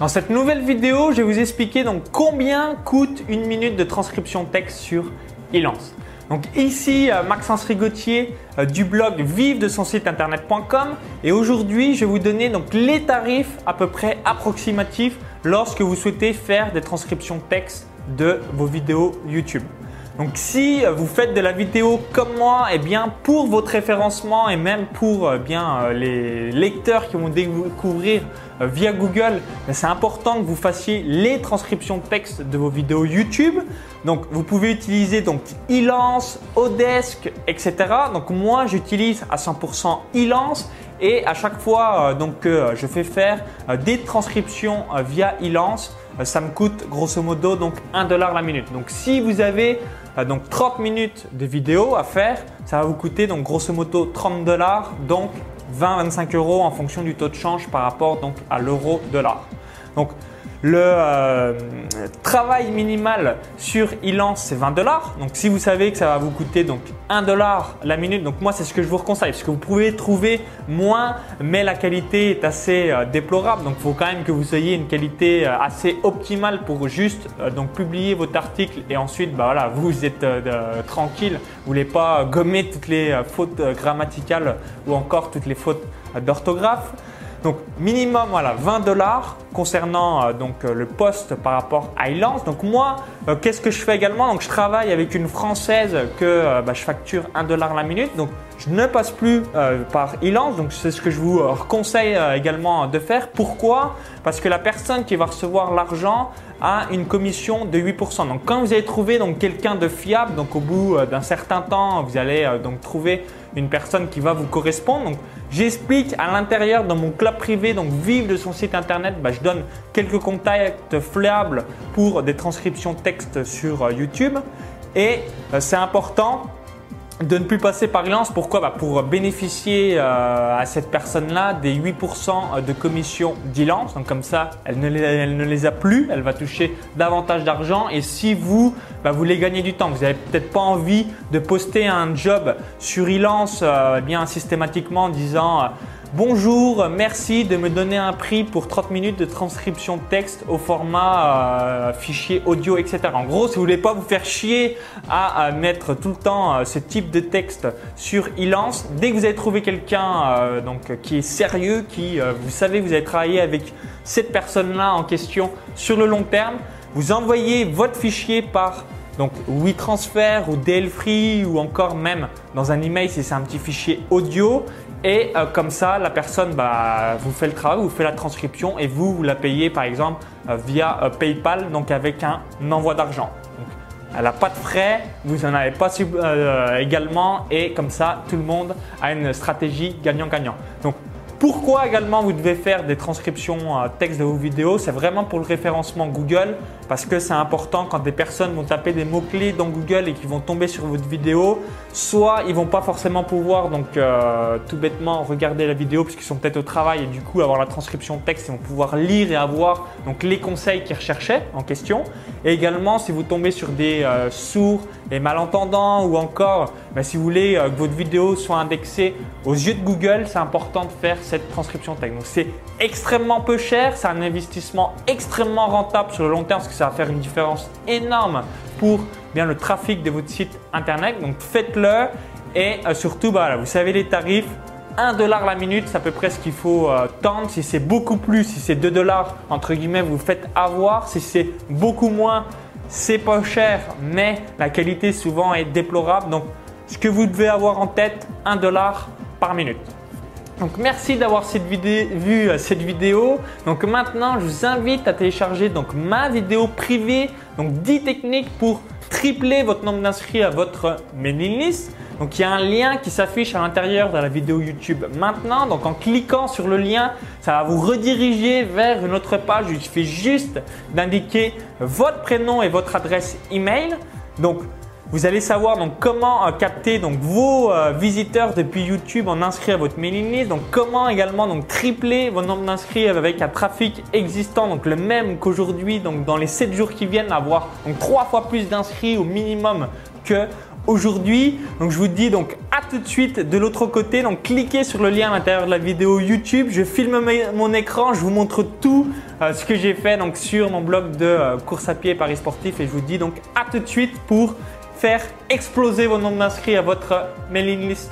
Dans cette nouvelle vidéo, je vais vous expliquer donc combien coûte une minute de transcription texte sur Elance. Donc ici euh, Maxence Rigotier euh, du blog vive de son site internet.com et aujourd'hui je vais vous donner donc les tarifs à peu près approximatifs lorsque vous souhaitez faire des transcriptions texte de vos vidéos YouTube. Donc si vous faites de la vidéo comme moi, et eh bien pour votre référencement et même pour euh, bien euh, les lecteurs qui vont découvrir euh, via Google, ben, c'est important que vous fassiez les transcriptions de texte de vos vidéos YouTube. Donc vous pouvez utiliser donc Elance, Odesk, etc. Donc moi j'utilise à 100% Elance et à chaque fois donc que je fais faire des transcriptions via Elance, ça me coûte grosso modo donc 1 dollar la minute. Donc si vous avez donc 30 minutes de vidéo à faire, ça va vous coûter donc grosso modo 30 dollars, donc 20-25 euros en fonction du taux de change par rapport donc à l'euro dollar. Donc le euh, travail minimal sur Elance, c'est 20 dollars. Donc, si vous savez que ça va vous coûter donc 1 dollar la minute, donc moi, c'est ce que je vous conseille parce que vous pouvez trouver moins, mais la qualité est assez euh, déplorable. Donc, il faut quand même que vous ayez une qualité euh, assez optimale pour juste donc publier votre article et ensuite, bah vous êtes tranquille. Vous voulez pas gommer toutes les fautes grammaticales ou encore toutes les fautes d'orthographe. Donc minimum voilà 20 dollars concernant euh, donc euh, le poste par rapport à Elance. Donc moi, euh, qu'est-ce que je fais également Donc je travaille avec une française que bah, je facture 1 dollar la minute. Donc je ne passe plus par Elance. Donc c'est ce que je vous conseille également de faire. Pourquoi? Parce que la personne qui va recevoir l'argent a une commission de 8%. Donc quand vous allez trouver donc quelqu'un de fiable, donc au bout d'un certain temps, vous allez donc trouver une personne qui va vous correspondre. Donc, j'explique à l'intérieur dans mon club privé, donc vive de son site internet, bah, je donne quelques contacts fiables pour des transcriptions sur euh, YouTube. Et euh, c'est important de ne plus passer par Relance. Pourquoi? Bah Pour bénéficier euh, à cette personne-là des 8% de commission d'Elance. Donc comme ça, elle ne, les, a plus, elle va toucher davantage d'argent. Et si vous, bah, voulez gagner du temps, vous n'avez peut-être pas envie de poster un job sur Elance euh, bien systématiquement en disant… Bonjour, merci de me donner un prix pour 30 minutes de transcription de texte au format euh, fichier audio, etc. En gros, si vous voulez pas vous faire chier à, mettre tout le temps euh, ce type de texte sur Elance, dès que vous avez trouvé quelqu'un euh, donc qui est sérieux, qui vous savez vous avez travaillé avec cette personne-là en question sur le long terme, vous envoyez votre fichier par donc WeTransfer ou DLFree ou encore même dans un email si c'est un petit fichier audio et euh, comme ça, la personne bah, vous fait le travail, vous fait la transcription et vous, vous la payez par exemple euh, via euh, PayPal, donc avec un envoi d'argent. Elle n'a pas de frais, vous n'en avez pas également et comme ça, tout le monde a une stratégie gagnant-gagnant. Donc, pourquoi également vous devez faire des transcriptions texte de vos vidéos? C'est vraiment pour le référencement Google parce que c'est important quand des personnes vont taper des mots-clés dans Google et qui vont tomber sur votre vidéo, soit ils vont pas forcément pouvoir donc euh, tout bêtement regarder la vidéo puisqu'ils sont peut-être au travail et du coup avoir la transcription texte, ils vont pouvoir lire et avoir donc les conseils qu'ils recherchaient en question. Et également si vous tombez sur des euh, sourds et malentendants ou encore bah, si vous voulez euh, que votre vidéo soit indexée aux yeux de Google, c'est important de faire cette transcription texte. Donc c'est extrêmement peu cher, c'est un investissement extrêmement rentable sur le long terme ça va faire une différence énorme pour bien le trafic de votre site internet. Donc faites-le et euh, surtout, bah, vous savez les tarifs. 1 dollar la minute, c'est à peu près ce qu'il faut euh, tendre. Si c'est beaucoup plus, si c'est 2 dollars, entre guillemets, vous faites avoir. Si c'est beaucoup moins, c'est pas cher, mais la qualité souvent est déplorable. Donc, ce que vous devez avoir en tête, 1 dollar par minute. Donc merci d'avoir vu euh, cette vidéo. Donc maintenant, je vous invite à télécharger donc ma vidéo privée, donc 10 techniques pour tripler votre nombre d'inscrits à votre mailing list. Donc il y a un lien qui s'affiche à l'intérieur de la vidéo YouTube maintenant. Donc en cliquant sur le lien, ça va vous rediriger vers une autre page. Il suffit juste d'indiquer votre prénom et votre adresse email. Donc vous allez savoir donc comment euh, capter donc vos euh, visiteurs depuis YouTube en inscrire à votre mailing list. Donc comment également donc tripler votre nombre d'inscrits avec un trafic existant donc le même qu'aujourd'hui donc dans les 7 jours qui viennent avoir donc trois fois plus d'inscrits au minimum que aujourd'hui. Donc je vous dis donc à tout de suite de l'autre côté. Donc cliquez sur le lien à l'intérieur de la vidéo YouTube. Je filme mon écran, je vous montre tout euh, ce que j'ai fait donc sur mon blog de euh, course à pied Paris sportif et je vous dis donc à tout de suite pour faire exploser vos nombres d'inscrits à votre mailing list